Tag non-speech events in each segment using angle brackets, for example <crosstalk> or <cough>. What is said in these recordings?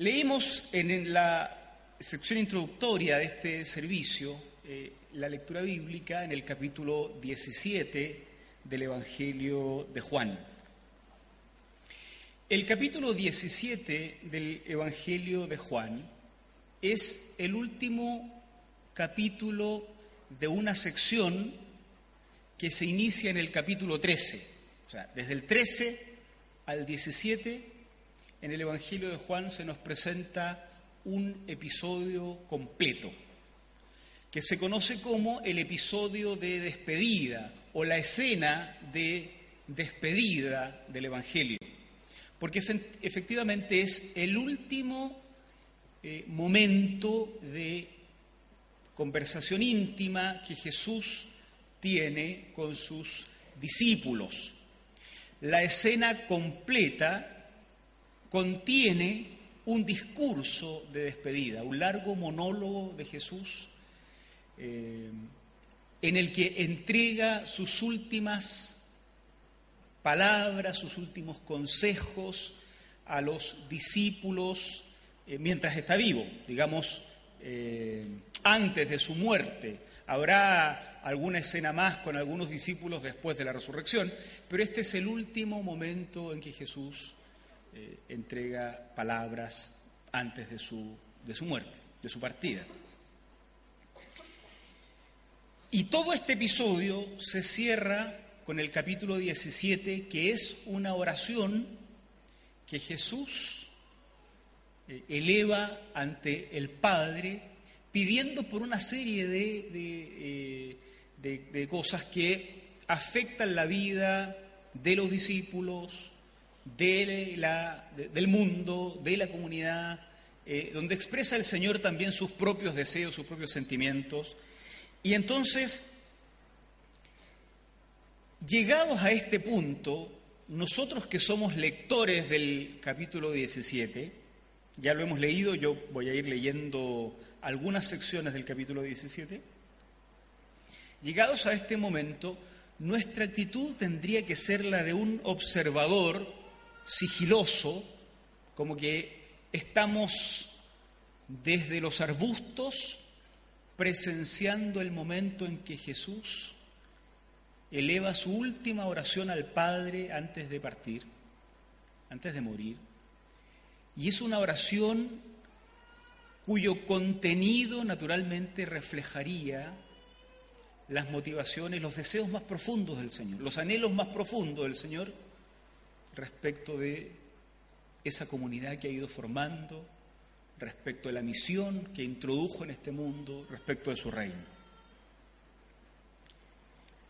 Leímos en la sección introductoria de este servicio eh, la lectura bíblica en el capítulo 17 del Evangelio de Juan. El capítulo 17 del Evangelio de Juan es el último capítulo de una sección que se inicia en el capítulo 13. O sea, desde el 13 al 17, en el Evangelio de Juan se nos presenta un episodio completo, que se conoce como el episodio de despedida o la escena de despedida del Evangelio, porque efectivamente es el último eh, momento de conversación íntima que Jesús tiene con sus discípulos. La escena completa contiene un discurso de despedida, un largo monólogo de Jesús eh, en el que entrega sus últimas palabras, sus últimos consejos a los discípulos eh, mientras está vivo, digamos, eh, antes de su muerte. Habrá alguna escena más con algunos discípulos después de la resurrección, pero este es el último momento en que Jesús eh, entrega palabras antes de su, de su muerte, de su partida. Y todo este episodio se cierra con el capítulo 17, que es una oración que Jesús eh, eleva ante el Padre pidiendo por una serie de, eh, cosas que afectan la vida de los discípulos, del mundo, de la comunidad, eh, donde expresa el Señor también sus propios deseos, sus propios sentimientos. Y entonces, llegados a este punto, nosotros que somos lectores del capítulo 17, ya lo hemos leído, yo voy a ir leyendo algunas secciones del capítulo 17. Llegados a este momento, nuestra actitud tendría que ser la de un observador sigiloso, como que estamos desde los arbustos presenciando el momento en que Jesús eleva su última oración al Padre antes de partir, antes de morir. Y es una oración cuyo contenido naturalmente reflejaría las motivaciones, los deseos más profundos del Señor, los anhelos más profundos del Señor respecto de esa comunidad que ha ido formando, respecto de la misión que introdujo en este mundo, respecto de su reino.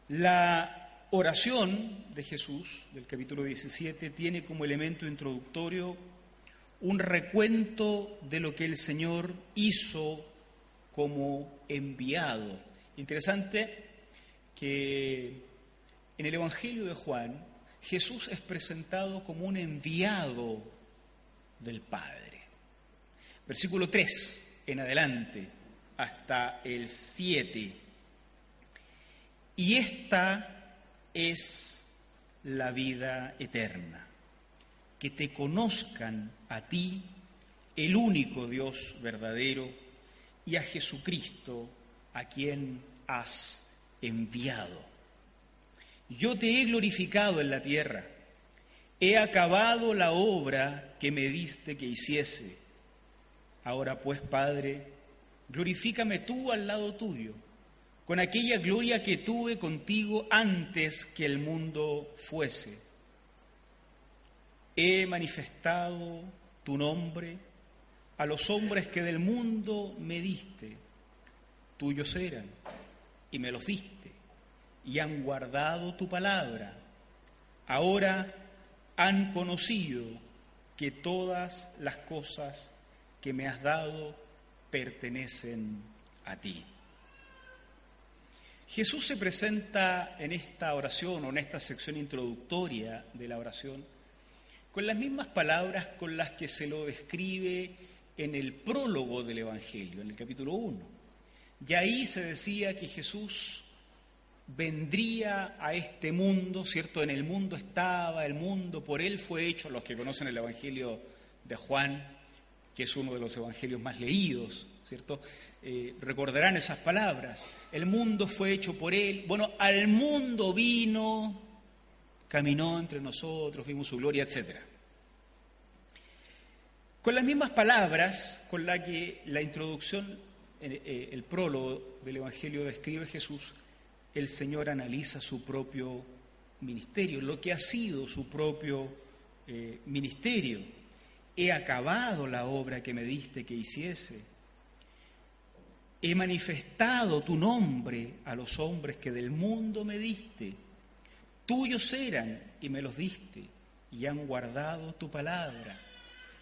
La oración de Jesús del capítulo 17 tiene como elemento introductorio un recuento de lo que el Señor hizo como enviado. Interesante que en el Evangelio de Juan Jesús es presentado como un enviado del Padre. Versículo 3 en adelante hasta el 7. Y esta es la vida eterna que te conozcan a ti, el único Dios verdadero, y a Jesucristo, a quien has enviado. Yo te he glorificado en la tierra, he acabado la obra que me diste que hiciese. Ahora pues, Padre, glorifícame tú al lado tuyo, con aquella gloria que tuve contigo antes que el mundo fuese. He manifestado tu nombre a los hombres que del mundo me diste, tuyos eran, y me los diste, y han guardado tu palabra. Ahora han conocido que todas las cosas que me has dado pertenecen a ti. Jesús se presenta en esta oración o en esta sección introductoria de la oración con las mismas palabras con las que se lo describe en el prólogo del Evangelio, en el capítulo 1. Y ahí se decía que Jesús vendría a este mundo, ¿cierto? En el mundo estaba, el mundo por él fue hecho, los que conocen el Evangelio de Juan, que es uno de los evangelios más leídos, ¿cierto? Eh, recordarán esas palabras. El mundo fue hecho por Él. Bueno, al mundo vino, caminó entre nosotros, vimos su gloria, etc. Con las mismas palabras con las que la introducción, eh, el prólogo del Evangelio describe Jesús, el Señor analiza su propio ministerio, lo que ha sido su propio eh, ministerio. He acabado la obra que me diste que hiciese. He manifestado tu nombre a los hombres que del mundo me diste. Tuyos eran y me los diste y han guardado tu palabra.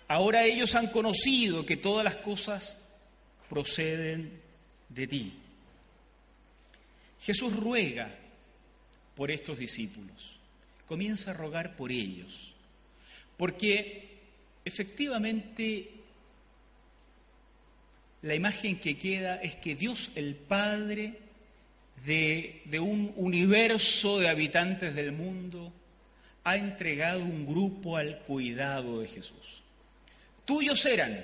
Ahora ellos han conocido que todas las cosas proceden de ti. Jesús ruega por estos discípulos, comienza a rogar por ellos, porque efectivamente la imagen que queda es que Dios el Padre de, un universo de habitantes del mundo ha entregado un grupo al cuidado de Jesús. Tuyos eran.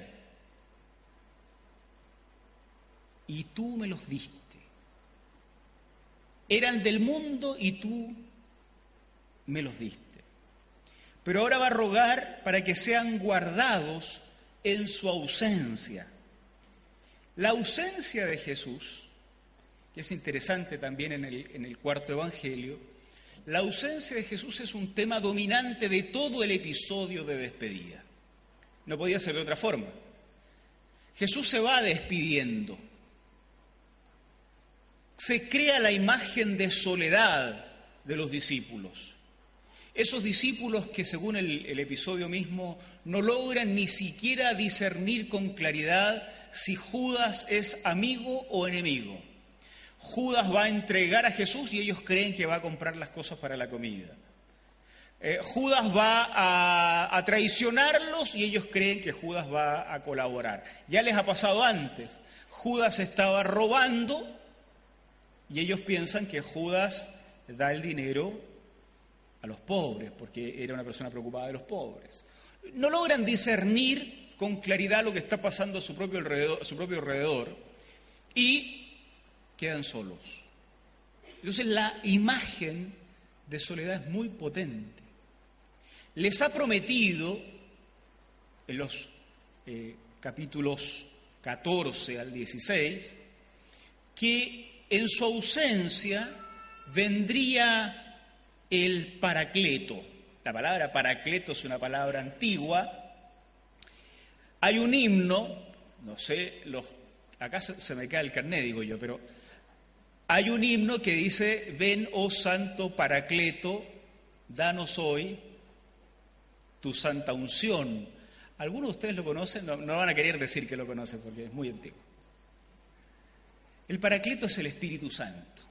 Y tú me los diste eran del mundo y tú me los diste. Pero ahora va a rogar para que sean guardados en su ausencia. La ausencia de Jesús, que es interesante también en el, en el cuarto Evangelio, la ausencia de Jesús es un tema dominante de todo el episodio de despedida. No podía ser de otra forma. Jesús se va despidiendo se crea la imagen de soledad de los discípulos. Esos discípulos que según el, episodio mismo no logran ni siquiera discernir con claridad si Judas es amigo o enemigo. Judas va a entregar a Jesús y ellos creen que va a comprar las cosas para la comida. Eh, Judas va a, a, traicionarlos y ellos creen que Judas va a colaborar. Ya les ha pasado antes. Judas estaba robando y ellos piensan que Judas da el dinero a los pobres, porque era una persona preocupada de los pobres. No logran discernir con claridad lo que está pasando a su propio alrededor, a su propio alrededor y quedan solos. Entonces la imagen de soledad es muy potente. Les ha prometido en los eh, capítulos 14 al 16 que en su ausencia vendría el paracleto. La palabra paracleto es una palabra antigua. Hay un himno, no sé, acá se, me cae el carnet, digo yo, pero hay un himno que dice, ven, oh santo paracleto, danos hoy tu santa unción. ¿Algunos de ustedes lo conocen? No, no van a querer decir que lo conocen porque es muy antiguo. El Paracleto es el Espíritu Santo.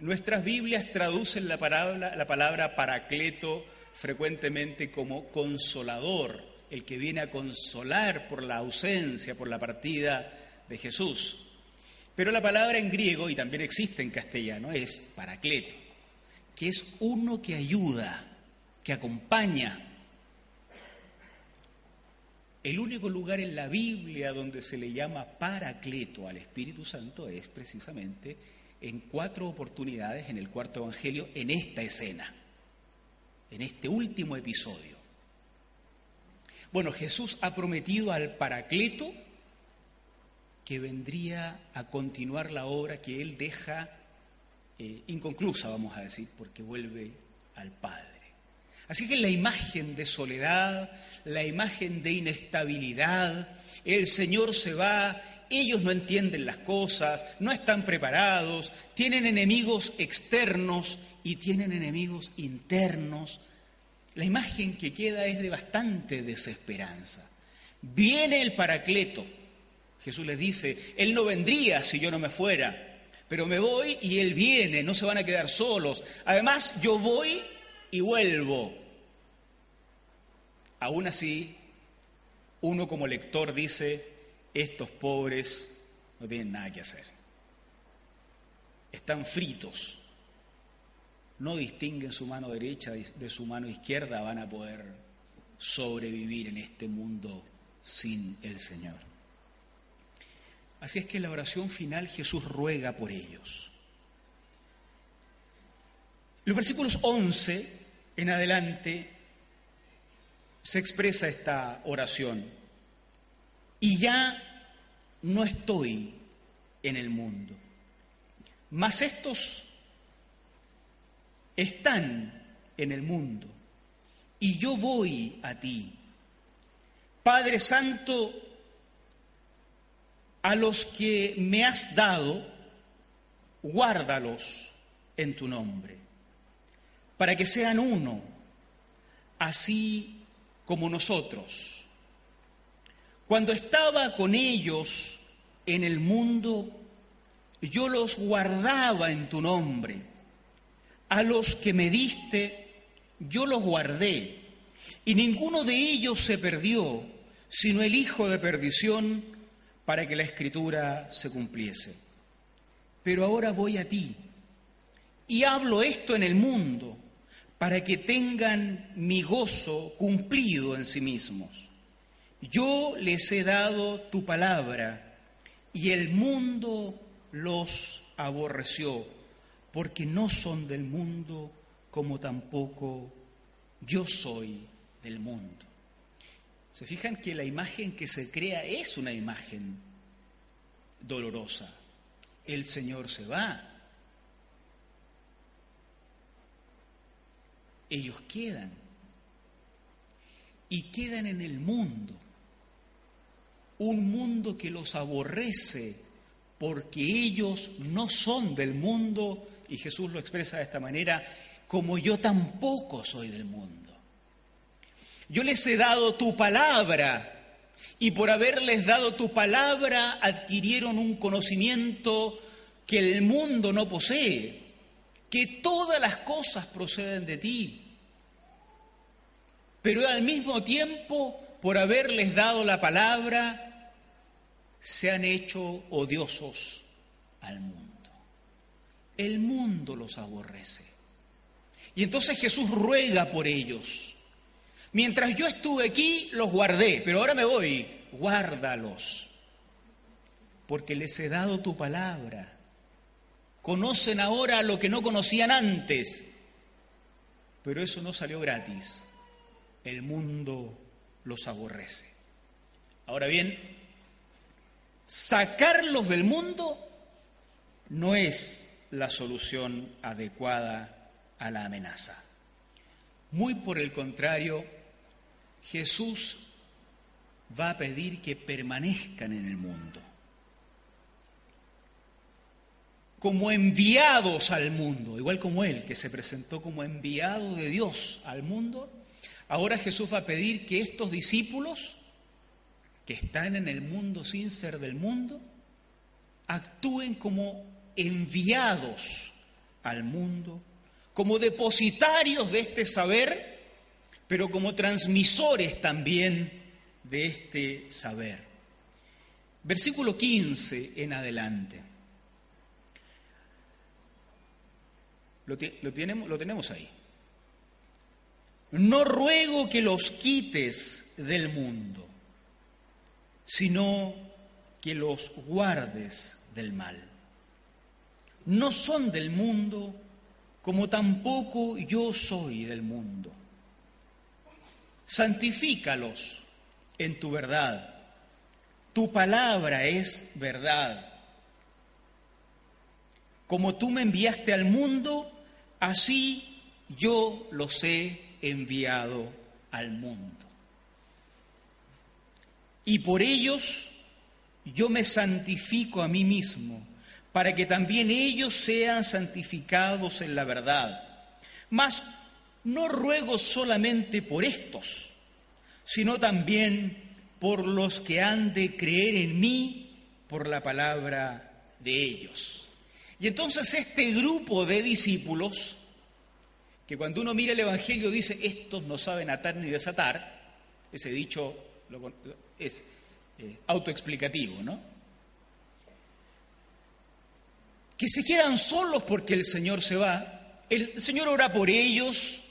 Nuestras Biblias traducen la palabra, la palabra Paracleto frecuentemente como consolador, el que viene a consolar por la ausencia, por la partida de Jesús. Pero la palabra en griego, y también existe en castellano, es Paracleto, que es uno que ayuda, que acompaña, el único lugar en la Biblia donde se le llama paracleto al Espíritu Santo es precisamente en cuatro oportunidades en el cuarto Evangelio, en esta escena, en este último episodio. Bueno, Jesús ha prometido al paracleto que vendría a continuar la obra que él deja eh, inconclusa, vamos a decir, porque vuelve al Padre. Así que la imagen de soledad, la imagen de inestabilidad, el Señor se va, ellos no entienden las cosas, no están preparados, tienen enemigos externos y tienen enemigos internos. La imagen que queda es de bastante desesperanza. Viene el Paracleto. Jesús les dice, Él no vendría si yo no me fuera, pero me voy y Él viene, no se van a quedar solos. Además, yo voy y vuelvo. Aún así, uno como lector dice, estos pobres no tienen nada que hacer. Están fritos. No distinguen su mano derecha de su mano izquierda, van a poder sobrevivir en este mundo sin el Señor. Así es que en la oración final Jesús ruega por ellos. Los versículos 11 en adelante se expresa esta oración. Y ya no estoy en el mundo, mas estos están en el mundo y yo voy a ti. Padre Santo, a los que me has dado, guárdalos en tu nombre, para que sean uno, así como nosotros. Cuando estaba con ellos en el mundo, yo los guardaba en tu nombre. A los que me diste, yo los guardé. Y ninguno de ellos se perdió, sino el hijo de perdición, para que la escritura se cumpliese. Pero ahora voy a ti y hablo esto en el mundo para que tengan mi gozo cumplido en sí mismos. Yo les he dado tu palabra y el mundo los aborreció, porque no son del mundo como tampoco yo soy del mundo. ¿Se fijan que la imagen que se crea es una imagen dolorosa? El Señor se va, ellos quedan. Y quedan en el mundo. Un mundo que los aborrece porque ellos no son del mundo, y Jesús lo expresa de esta manera, como yo tampoco soy del mundo. Yo les he dado tu palabra, y por haberles dado tu palabra adquirieron un conocimiento que el mundo no posee, que todas las cosas proceden de ti pero al mismo tiempo, por haberles dado la palabra, se han hecho odiosos al mundo. El mundo los aborrece. Y entonces Jesús ruega por ellos. Mientras yo estuve aquí, los guardé, pero ahora me voy, guárdalos, porque les he dado tu palabra. Conocen ahora lo que no conocían antes, pero eso no salió gratis el mundo los aborrece. Ahora bien, sacarlos del mundo no es la solución adecuada a la amenaza. Muy por el contrario, Jesús va a pedir que permanezcan en el mundo. Como enviados al mundo, igual como Él, que se presentó como enviado de Dios al mundo, Ahora Jesús va a pedir que estos discípulos, que están en el mundo sin ser del mundo, actúen como enviados al mundo, como depositarios de este saber, pero como transmisores también de este saber. Versículo 15 en adelante. Lo, tenemos, lo tenemos ahí. No ruego que los quites del mundo, sino que los guardes del mal. No son del mundo como tampoco yo soy del mundo. Santifícalos en tu verdad. Tu palabra es verdad. Como tú me enviaste al mundo, así yo los he enviado al mundo. Y por ellos yo me santifico a mí mismo, para que también ellos sean santificados en la verdad. Mas no ruego solamente por estos, sino también por los que han de creer en mí por la palabra de ellos. Y entonces este grupo de discípulos que cuando uno mira el Evangelio dice, estos no saben atar ni desatar, ese dicho es eh, autoexplicativo, ¿no? Que se quedan solos porque el Señor se va, el Señor ora por ellos,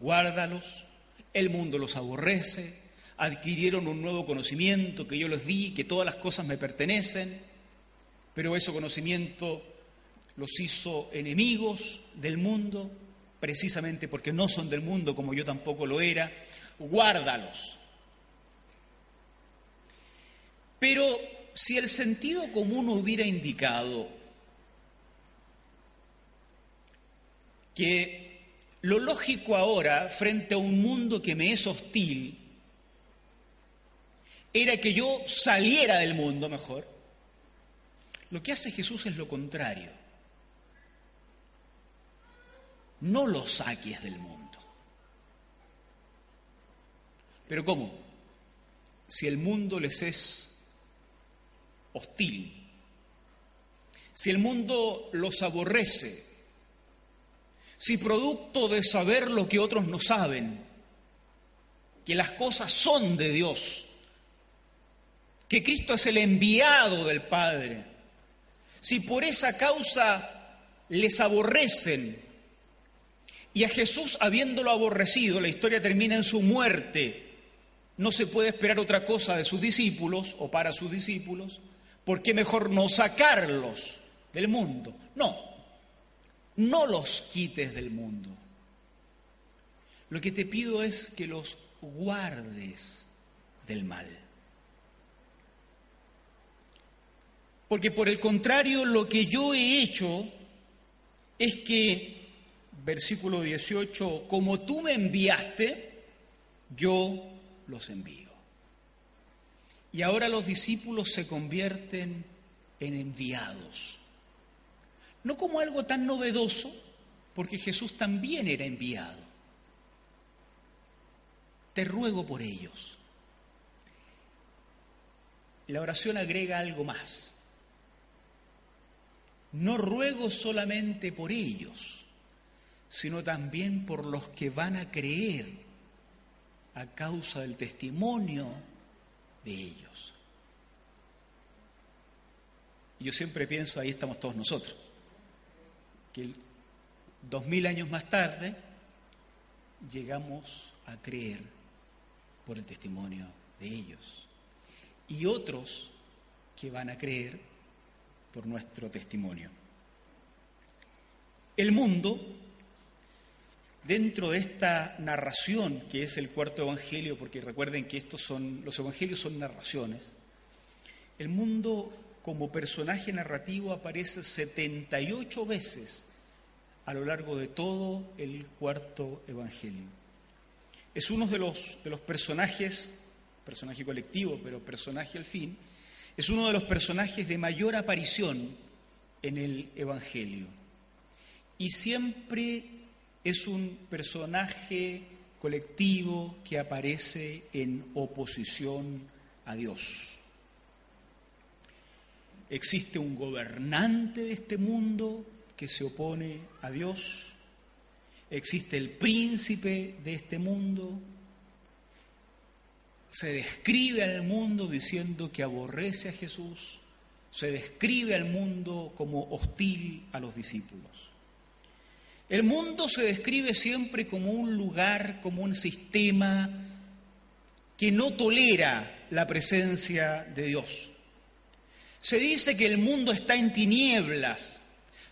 guárdalos, el mundo los aborrece, adquirieron un nuevo conocimiento que yo les di, que todas las cosas me pertenecen, pero ese conocimiento los hizo enemigos del mundo, precisamente porque no son del mundo como yo tampoco lo era, guárdalos. Pero si el sentido común hubiera indicado que lo lógico ahora, frente a un mundo que me es hostil, era que yo saliera del mundo mejor, lo que hace Jesús es lo contrario. No lo saques del mundo. Pero ¿cómo? Si el mundo les es hostil, si el mundo los aborrece, si producto de saber lo que otros no saben, que las cosas son de Dios, que Cristo es el enviado del Padre, si por esa causa les aborrecen y a Jesús habiéndolo aborrecido, la historia termina en su muerte, no se puede esperar otra cosa de sus discípulos o para sus discípulos, ¿por qué mejor no sacarlos del mundo? No, no los quites del mundo. Lo que te pido es que los guardes del mal. Porque por el contrario, lo que yo he hecho es que, versículo 18, como tú me enviaste, yo los envío. Y ahora los discípulos se convierten en enviados. No como algo tan novedoso, porque Jesús también era enviado. Te ruego por ellos. La oración agrega algo más. No ruego solamente por ellos, sino también por los que van a creer a causa del testimonio de ellos. Yo siempre pienso, ahí estamos todos nosotros, que dos mil años más tarde llegamos a creer por el testimonio de ellos. Y otros que van a creer por nuestro testimonio. El mundo, dentro de esta narración que es el cuarto evangelio, porque recuerden que estos son los evangelios son narraciones, el mundo como personaje narrativo aparece 78 veces a lo largo de todo el cuarto evangelio. Es uno de los, de los personajes, personaje colectivo, pero personaje al fin, es uno de los personajes de mayor aparición en el Evangelio. Y siempre es un personaje colectivo que aparece en oposición a Dios. Existe un gobernante de este mundo que se opone a Dios. Existe el príncipe de este mundo se describe al mundo diciendo que aborrece a Jesús, se describe al mundo como hostil a los discípulos. El mundo se describe siempre como un lugar, como un sistema que no tolera la presencia de Dios. Se dice que el mundo está en tinieblas,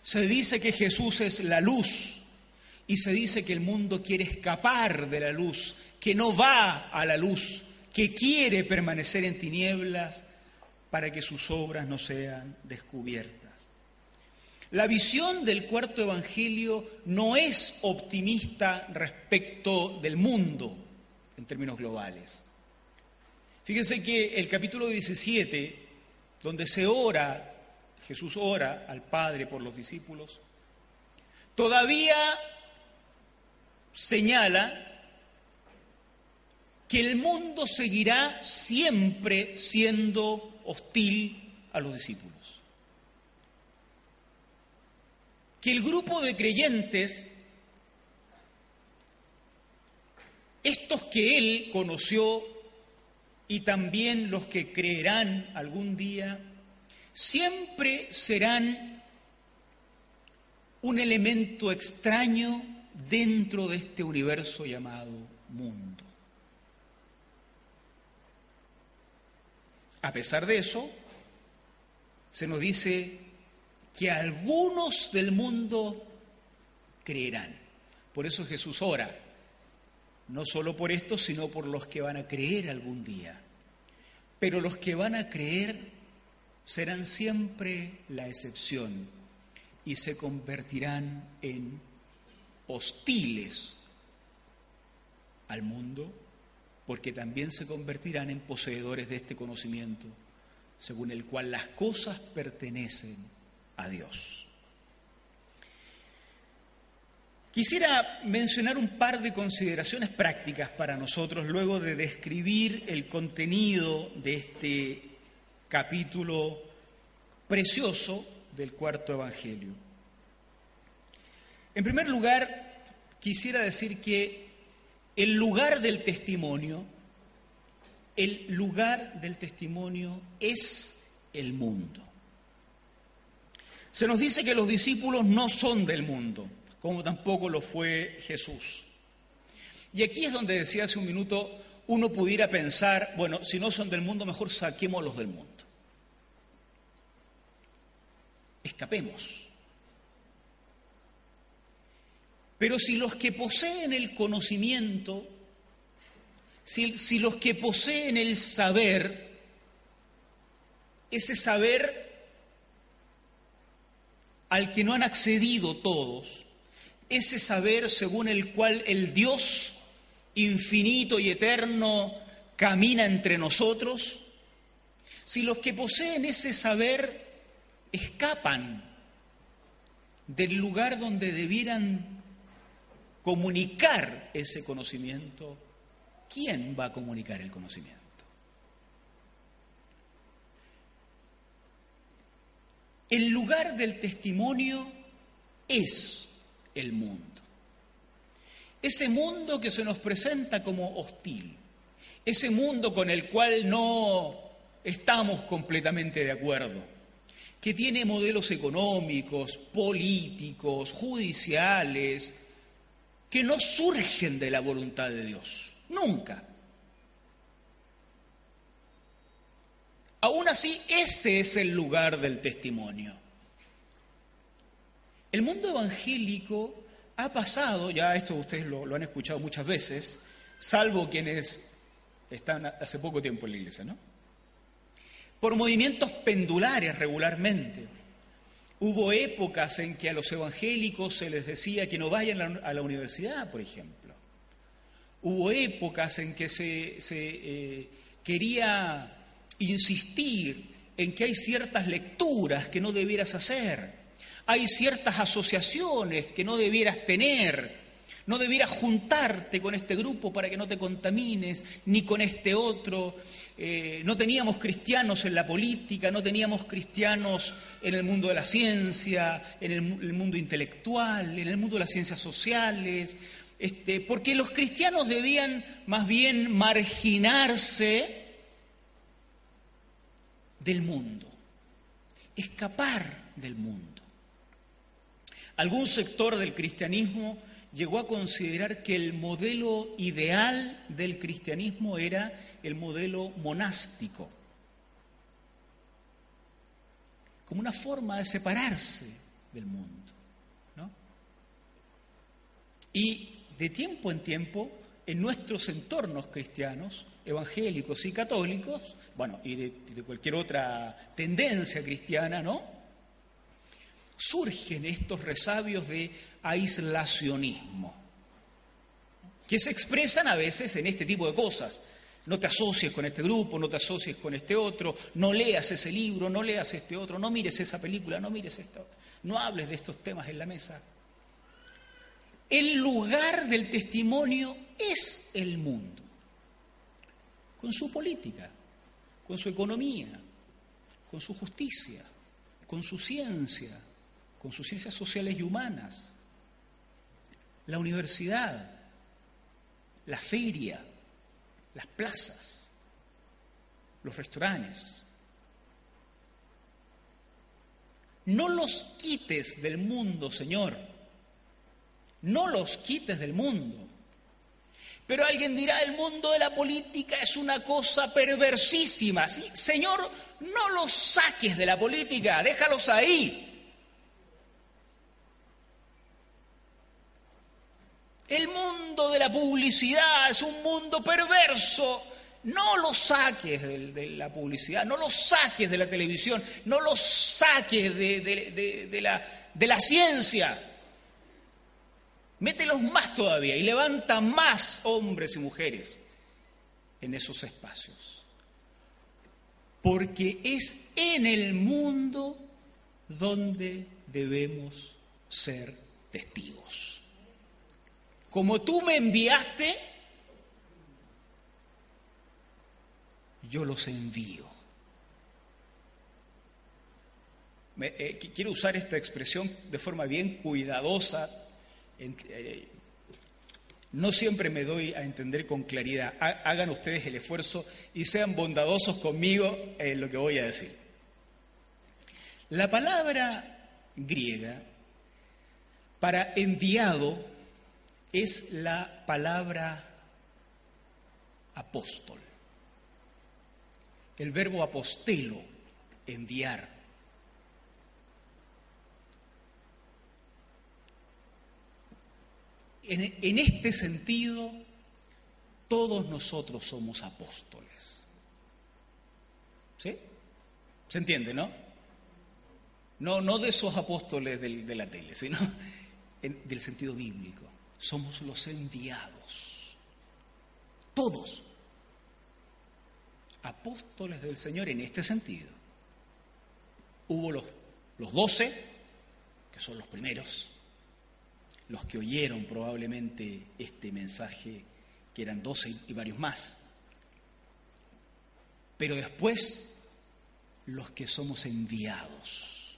se dice que Jesús es la luz y se dice que el mundo quiere escapar de la luz, que no va a la luz, que quiere permanecer en tinieblas para que sus obras no sean descubiertas. La visión del cuarto evangelio no es optimista respecto del mundo en términos globales. Fíjense que el capítulo 17, donde se ora, Jesús ora al Padre por los discípulos, todavía señala que el mundo seguirá siempre siendo hostil a los discípulos. Que el grupo de creyentes, estos que él conoció y también los que creerán algún día, siempre serán un elemento extraño dentro de este universo llamado mundo. A pesar de eso, se nos dice que algunos del mundo creerán. Por eso Jesús ora, no solo por esto, sino por los que van a creer algún día. Pero los que van a creer serán siempre la excepción y se convertirán en hostiles al mundo, porque también se convertirán en poseedores de este conocimiento, según el cual las cosas pertenecen a Dios. Quisiera mencionar un par de consideraciones prácticas para nosotros luego de describir el contenido de este capítulo precioso del cuarto Evangelio. En primer lugar, quisiera decir que el lugar del testimonio, el lugar del testimonio es el mundo. Se nos dice que los discípulos no son del mundo como tampoco lo fue Jesús. Y aquí es donde decía hace un minuto, uno pudiera pensar, bueno, si no son del mundo, mejor saquémoslos del mundo. Escapemos. Pero si los que poseen el conocimiento, si, si, los que poseen el saber, ese saber al que no han accedido todos, ese saber según el cual el Dios infinito y eterno camina entre nosotros, si los que poseen ese saber escapan del lugar donde debieran comunicar ese conocimiento, ¿quién va a comunicar el conocimiento? El lugar del testimonio es el mundo. Ese mundo que se nos presenta como hostil, ese mundo con el cual no estamos completamente de acuerdo, que tiene modelos económicos, políticos, judiciales, que no surgen de la voluntad de Dios, nunca. Aún así, ese es el lugar del testimonio. El mundo evangélico ha pasado, ya esto ustedes lo, han escuchado muchas veces, salvo quienes están hace poco tiempo en la iglesia, ¿no? Por movimientos pendulares regularmente. Hubo épocas en que a los evangélicos se les decía que no vayan a la universidad, por ejemplo. Hubo épocas en que se, eh, quería insistir en que hay ciertas lecturas que no debieras hacer hay ciertas asociaciones que no debieras tener. No debieras juntarte con este grupo para que no te contamines, ni con este otro. Eh, no teníamos cristianos en la política, no teníamos cristianos en el mundo de la ciencia, en el, mundo intelectual, en el mundo de las ciencias sociales, este, porque los cristianos debían más bien marginarse del mundo, escapar del mundo. Algún sector del cristianismo llegó a considerar que el modelo ideal del cristianismo era el modelo monástico, como una forma de separarse del mundo. Y de tiempo en tiempo, en nuestros entornos cristianos, evangélicos y católicos, bueno, y de, cualquier otra tendencia cristiana, ¿no? surgen estos resabios de aislacionismo, que se expresan a veces en este tipo de cosas. No te asocies con este grupo, no te asocies con este otro, no leas ese libro, no leas este otro, no mires esa película, no mires esta otra, no hables de estos temas en la mesa. El lugar del testimonio es el mundo, con su política, con su economía, con su justicia, con su ciencia, con sus ciencias sociales y humanas, la universidad, la feria, las plazas, los restaurantes. No los quites del mundo, Señor. No los quites del mundo. Pero alguien dirá, el mundo de la política es una cosa perversísima. ¿Sí? Señor, no los saques de la política, déjalos ahí. El mundo de la publicidad es un mundo perverso. No lo saques de, la publicidad, no lo saques de la televisión, no lo saques de la ciencia. Mételos más todavía y levanta más hombres y mujeres en esos espacios. Porque es en el mundo donde debemos ser testigos. Como tú me enviaste, yo los envío. Eh, quiero usar esta expresión de forma bien cuidadosa no siempre me doy a entender con claridad. Hagan ustedes el esfuerzo y sean bondadosos conmigo en lo que voy a decir. La palabra griega para enviado es la palabra apóstol. El verbo apostelo, enviar. En, este sentido, todos nosotros somos apóstoles. ¿Sí? ¿Se entiende, no? No, no de esos apóstoles de la tele, sino del sentido bíblico. Somos los enviados. Todos. Apóstoles del Señor en este sentido. Hubo los, los doce, que son los primeros, los que oyeron probablemente este mensaje, que eran doce y varios más. Pero después, los que somos enviados.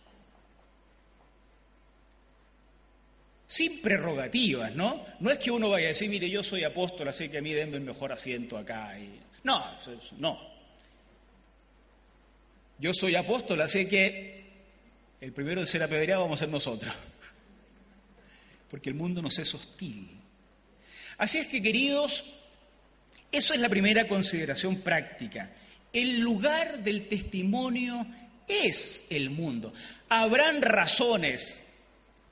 Sin prerrogativas, ¿no? No es que uno vaya a decir, mire, yo soy apóstol, así que a mí denme el mejor asiento acá. Y... No, no. Yo soy apóstol, así que el primero de ser apedreado vamos a ser nosotros porque el mundo nos es hostil. Así es que, queridos, eso es la primera consideración práctica. El lugar del testimonio es el mundo. Habrán razones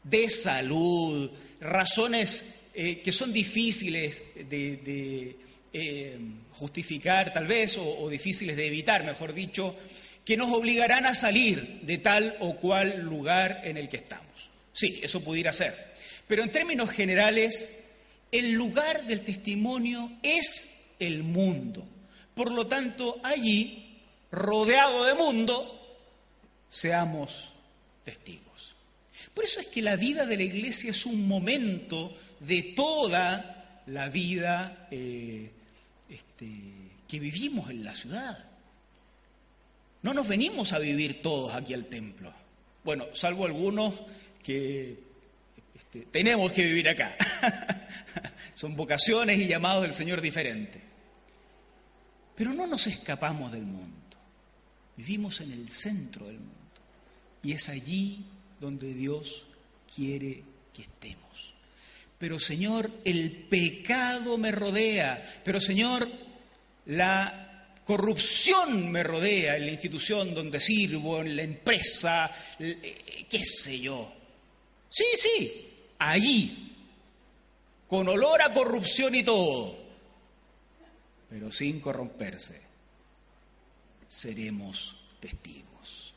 de salud, razones eh, que son difíciles de, eh, justificar tal vez o difíciles de evitar, mejor dicho, que nos obligarán a salir de tal o cual lugar en el que estamos. Sí, eso pudiera ser. Pero en términos generales, el lugar del testimonio es el mundo. Por lo tanto, allí, rodeado de mundo, seamos testigos. Por eso es que la vida de la iglesia es un momento de toda la vida eh, este, que vivimos en la ciudad. No nos venimos a vivir todos aquí al templo. Bueno, salvo algunos que tenemos que vivir acá. <laughs> Son vocaciones y llamados del Señor diferentes. Pero no nos escapamos del mundo. Vivimos en el centro del mundo. Y es allí donde Dios quiere que estemos. Pero Señor, el pecado me rodea. Pero Señor, la corrupción me rodea en la institución donde sirvo, en la empresa, eh, qué sé yo. Sí, sí, allí, con olor a corrupción y todo, pero sin corromperse, seremos testigos.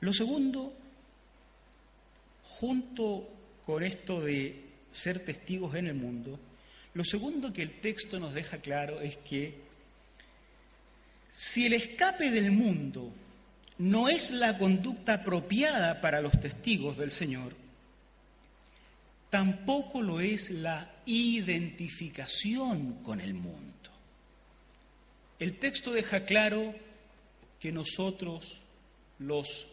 Lo segundo, junto con esto de ser testigos en el mundo, lo segundo que el texto nos deja claro es que si el escape del mundo no es la conducta apropiada para los testigos del Señor, tampoco lo es la identificación con el mundo. El texto deja claro que nosotros, los,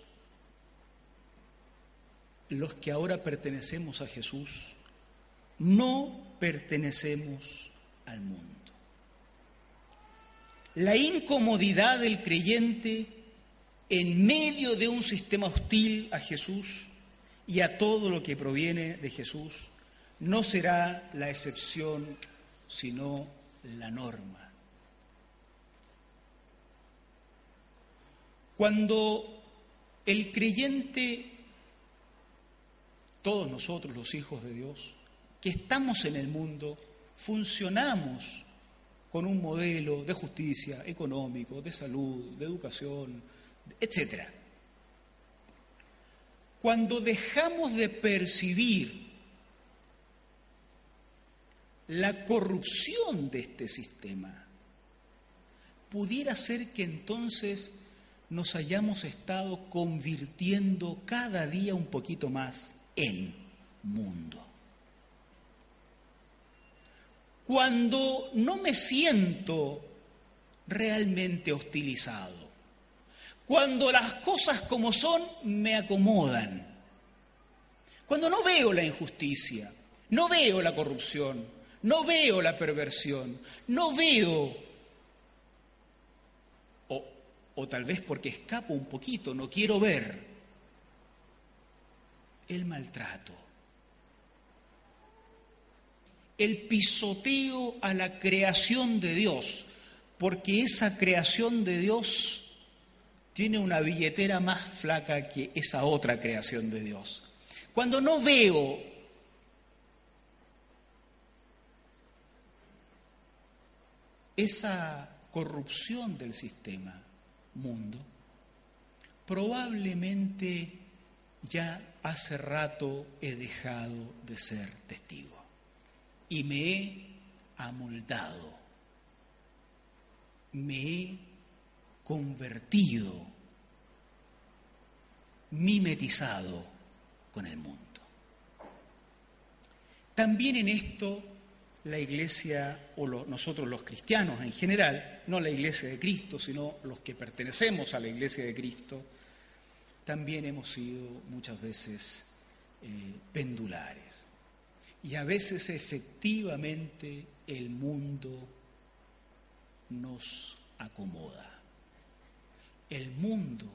los que ahora pertenecemos a Jesús, no pertenecemos al mundo. La incomodidad del creyente en medio de un sistema hostil a Jesús y a todo lo que proviene de Jesús, no será la excepción, sino la norma. Cuando el creyente, todos nosotros los hijos de Dios, que estamos en el mundo, funcionamos con un modelo de justicia económico, de salud, de educación, etc. Cuando dejamos de percibir la corrupción de este sistema, pudiera ser que entonces nos hayamos estado convirtiendo cada día un poquito más en mundo. Cuando no me siento realmente hostilizado, cuando las cosas como son me acomodan, cuando no veo la injusticia, no veo la corrupción, no veo la perversión, no veo o tal vez porque escapo un poquito, no quiero ver el maltrato, el pisoteo a la creación de Dios, porque esa creación de Dios tiene una billetera más flaca que esa otra creación de Dios. Cuando no veo esa corrupción del sistema, mundo, probablemente ya hace rato he dejado de ser testigo y me he amoldado, me he convertido, mimetizado con el mundo. También en esto la iglesia o nosotros los cristianos en general, no la iglesia de Cristo, sino los que pertenecemos a la iglesia de Cristo, también hemos sido muchas veces eh, pendulares. Y a veces efectivamente el mundo nos acomoda. El mundo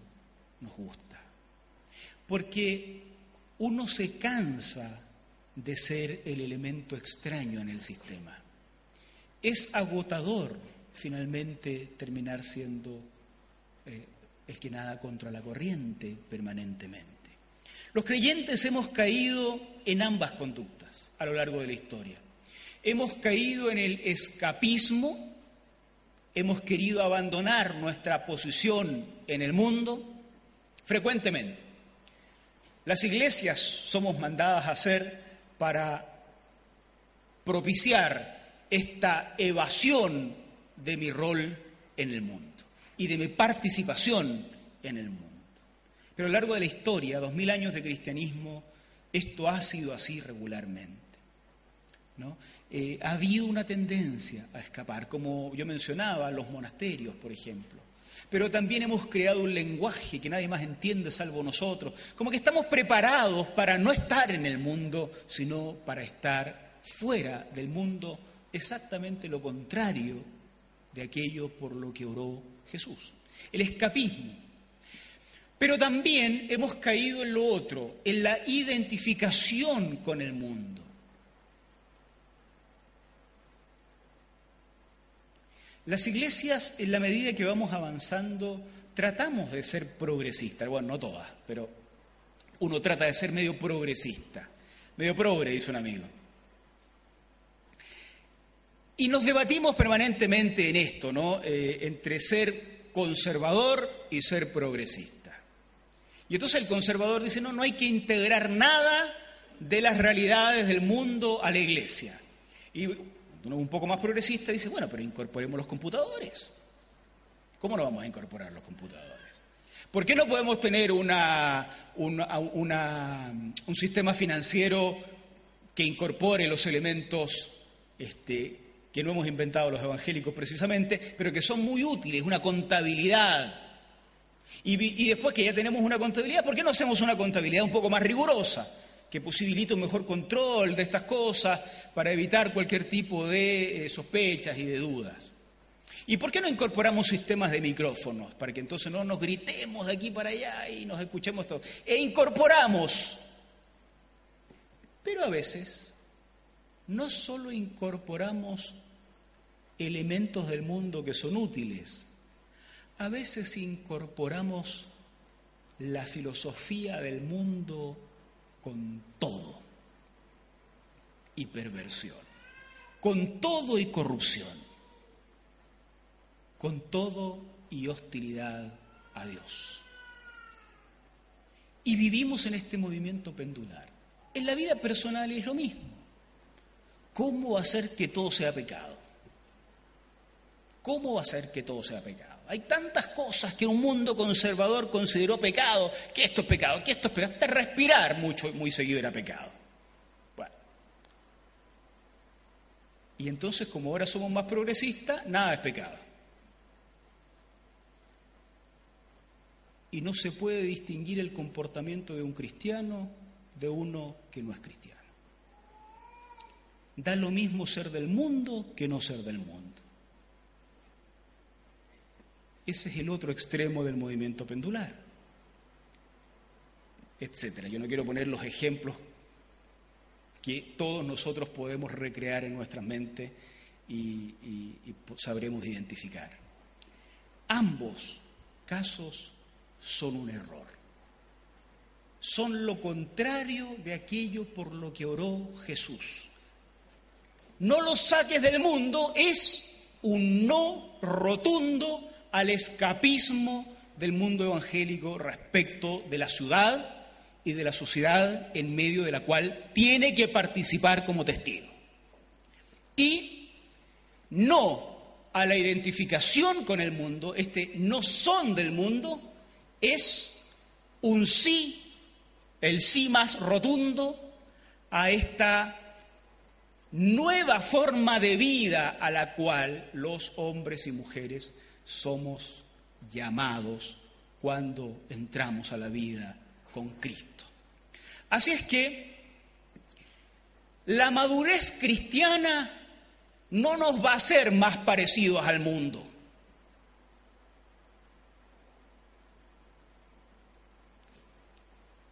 nos gusta. Porque uno se cansa de ser el elemento extraño en el sistema. Es agotador finalmente terminar siendo eh, el que nada contra la corriente permanentemente. Los creyentes hemos caído en ambas conductas a lo largo de la historia. Hemos caído en el escapismo, hemos querido abandonar nuestra posición en el mundo frecuentemente. Las iglesias somos mandadas a ser para propiciar esta evasión de mi rol en el mundo y de mi participación en el mundo. Pero a lo largo de la historia, dos mil años de cristianismo, esto ha sido así regularmente. ¿No? Eh, ha habido una tendencia a escapar, como yo mencionaba, los monasterios, por ejemplo pero también hemos creado un lenguaje que nadie más entiende salvo nosotros, como que estamos preparados para no estar en el mundo, sino para estar fuera del mundo, exactamente lo contrario de aquello por lo que oró Jesús, el escapismo. Pero también hemos caído en lo otro, en la identificación con el mundo. Las iglesias, en la medida que vamos avanzando, tratamos de ser progresistas. Bueno, no todas, pero uno trata de ser medio progresista. Medio progre, dice un amigo. Y nos debatimos permanentemente en esto, ¿no? Eh, entre ser conservador y ser progresista. Y entonces el conservador dice, no, no hay que integrar nada de las realidades del mundo a la iglesia. Y uno un poco más progresista dice, bueno, pero incorporemos los computadores. ¿Cómo no vamos a incorporar los computadores? ¿Por qué no podemos tener una, un sistema financiero que incorpore los elementos este, que no hemos inventado los evangélicos precisamente, pero que son muy útiles, una contabilidad? Y, y después que ya tenemos una contabilidad, ¿por qué no hacemos una contabilidad un poco más rigurosa? Que posibilite un mejor control de estas cosas para evitar cualquier tipo de eh, sospechas y de dudas. ¿Y por qué no incorporamos sistemas de micrófonos? Para que entonces no nos gritemos de aquí para allá y nos escuchemos todo. E incorporamos. Pero a veces no solo incorporamos elementos del mundo que son útiles, a veces incorporamos la filosofía del mundo con todo y perversión, con todo y corrupción, con todo y hostilidad a Dios. Y vivimos en este movimiento pendular. En la vida personal es lo mismo. ¿Cómo hacer que todo sea pecado? ¿Cómo hacer que todo sea pecado? Hay tantas cosas que un mundo conservador consideró pecado, que esto es pecado, que esto es pecado. Hasta respirar mucho, muy seguido era pecado. Bueno. Y entonces, como ahora somos más progresistas, nada es pecado. Y no se puede distinguir el comportamiento de un cristiano de uno que no es cristiano. Da lo mismo ser del mundo que no ser del mundo. Ese es el otro extremo del movimiento pendular, etcétera. Yo no quiero poner los ejemplos que todos nosotros podemos recrear en nuestra mente y, y sabremos identificar. Ambos casos son un error. Son lo contrario de aquello por lo que oró Jesús. No los saques del mundo es un no rotundo al escapismo del mundo evangélico respecto de la ciudad y de la sociedad en medio de la cual tiene que participar como testigo. Y no a la identificación con el mundo, este no son del mundo, es un sí, el sí más rotundo a esta nueva forma de vida a la cual los hombres y mujeres somos llamados cuando entramos a la vida con Cristo. Así es que la madurez cristiana no nos va a hacer más parecidos al mundo.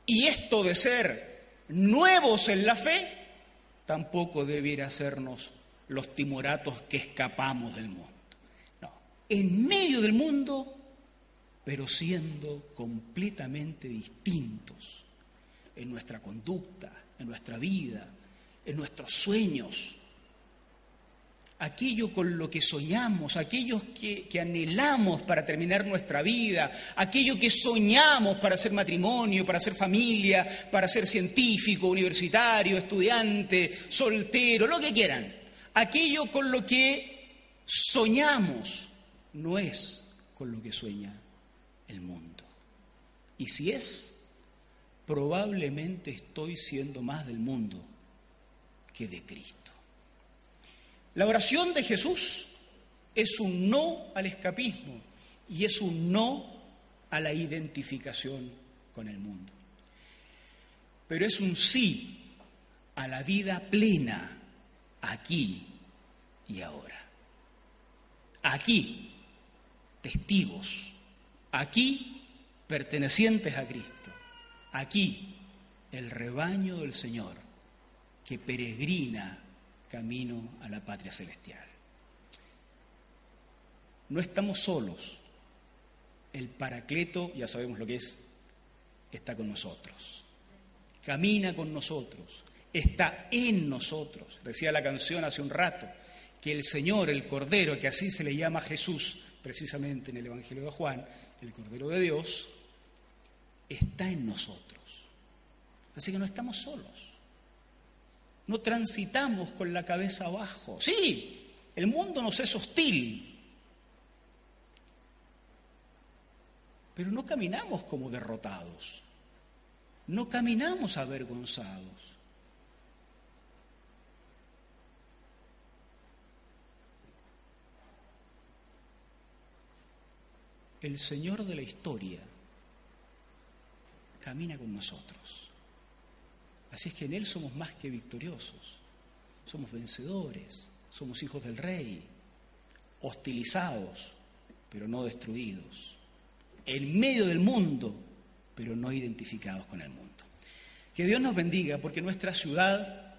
Y esto de ser nuevos en la fe tampoco debiera hacernos los timoratos que escapamos del mundo en medio del mundo, pero siendo completamente distintos en nuestra conducta, en nuestra vida, en nuestros sueños. Aquello con lo que soñamos, aquello que, que, anhelamos para terminar nuestra vida, aquello que soñamos para hacer matrimonio, para hacer familia, para ser científico, universitario, estudiante, soltero, lo que quieran. Aquello con lo que soñamos no es con lo que sueña el mundo. Y si es, probablemente estoy siendo más del mundo que de Cristo. La oración de Jesús es un no al escapismo y es un no a la identificación con el mundo. Pero es un sí a la vida plena aquí y ahora. Aquí testigos, aquí pertenecientes a Cristo, aquí el rebaño del Señor que peregrina camino a la patria celestial. No estamos solos. El Paracleto, ya sabemos lo que es, está con nosotros. Camina con nosotros. Está en nosotros. Decía la canción hace un rato que el Señor, el Cordero, que así se le llama Jesús, precisamente en el Evangelio de Juan, el Cordero de Dios, está en nosotros. Así que no estamos solos. No transitamos con la cabeza abajo. Sí, el mundo nos es hostil, pero no caminamos como derrotados. No caminamos avergonzados. El Señor de la historia camina con nosotros. Así es que en Él somos más que victoriosos, somos vencedores, somos hijos del Rey, hostilizados, pero no destruidos, en medio del mundo, pero no identificados con el mundo. Que Dios nos bendiga porque nuestra ciudad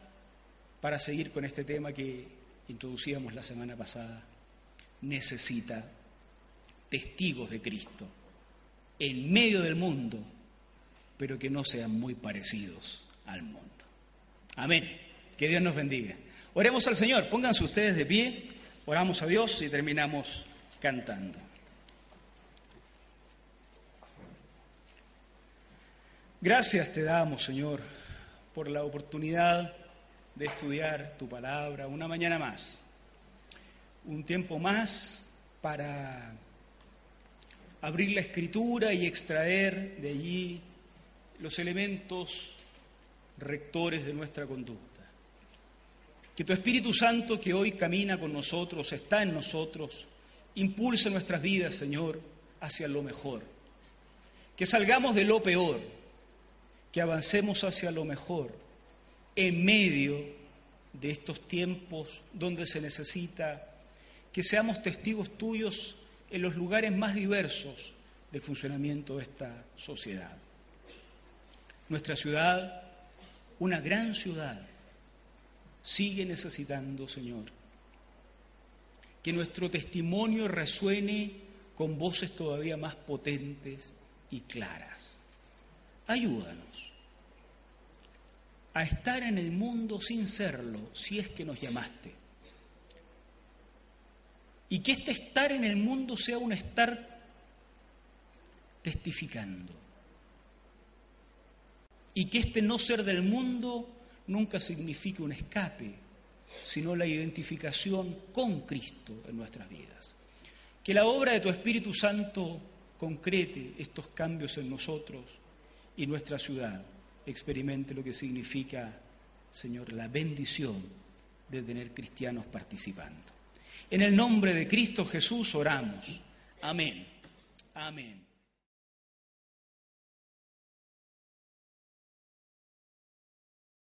para seguir con este tema que introducíamos la semana pasada, necesita testigos de Cristo en medio del mundo, pero que no sean muy parecidos al mundo. Amén. Que Dios nos bendiga. Oremos al Señor, pónganse ustedes de pie, oramos a Dios y terminamos cantando. Gracias te damos, Señor, por la oportunidad de estudiar tu palabra una mañana más, un tiempo más para abrir la escritura y extraer de allí los elementos rectores de nuestra conducta. Que tu Espíritu Santo que hoy camina con nosotros, está en nosotros, impulse nuestras vidas, Señor, hacia lo mejor. Que salgamos de lo peor, que avancemos hacia lo mejor en medio de estos tiempos donde se necesita que seamos testigos tuyos en los lugares más diversos del funcionamiento de esta sociedad. Nuestra ciudad, una gran ciudad, sigue necesitando, Señor, que nuestro testimonio resuene con voces todavía más potentes y claras. Ayúdanos a estar en el mundo sin serlo, si es que nos llamaste y que este estar en el mundo sea un estar testificando. Y que este no ser del mundo nunca signifique un escape, sino la identificación con Cristo en nuestras vidas. Que la obra de tu Espíritu Santo concrete estos cambios en nosotros y nuestra ciudad experimente lo que significa, Señor, la bendición de tener cristianos participando. En el nombre de Cristo Jesús oramos. Amén. Amén.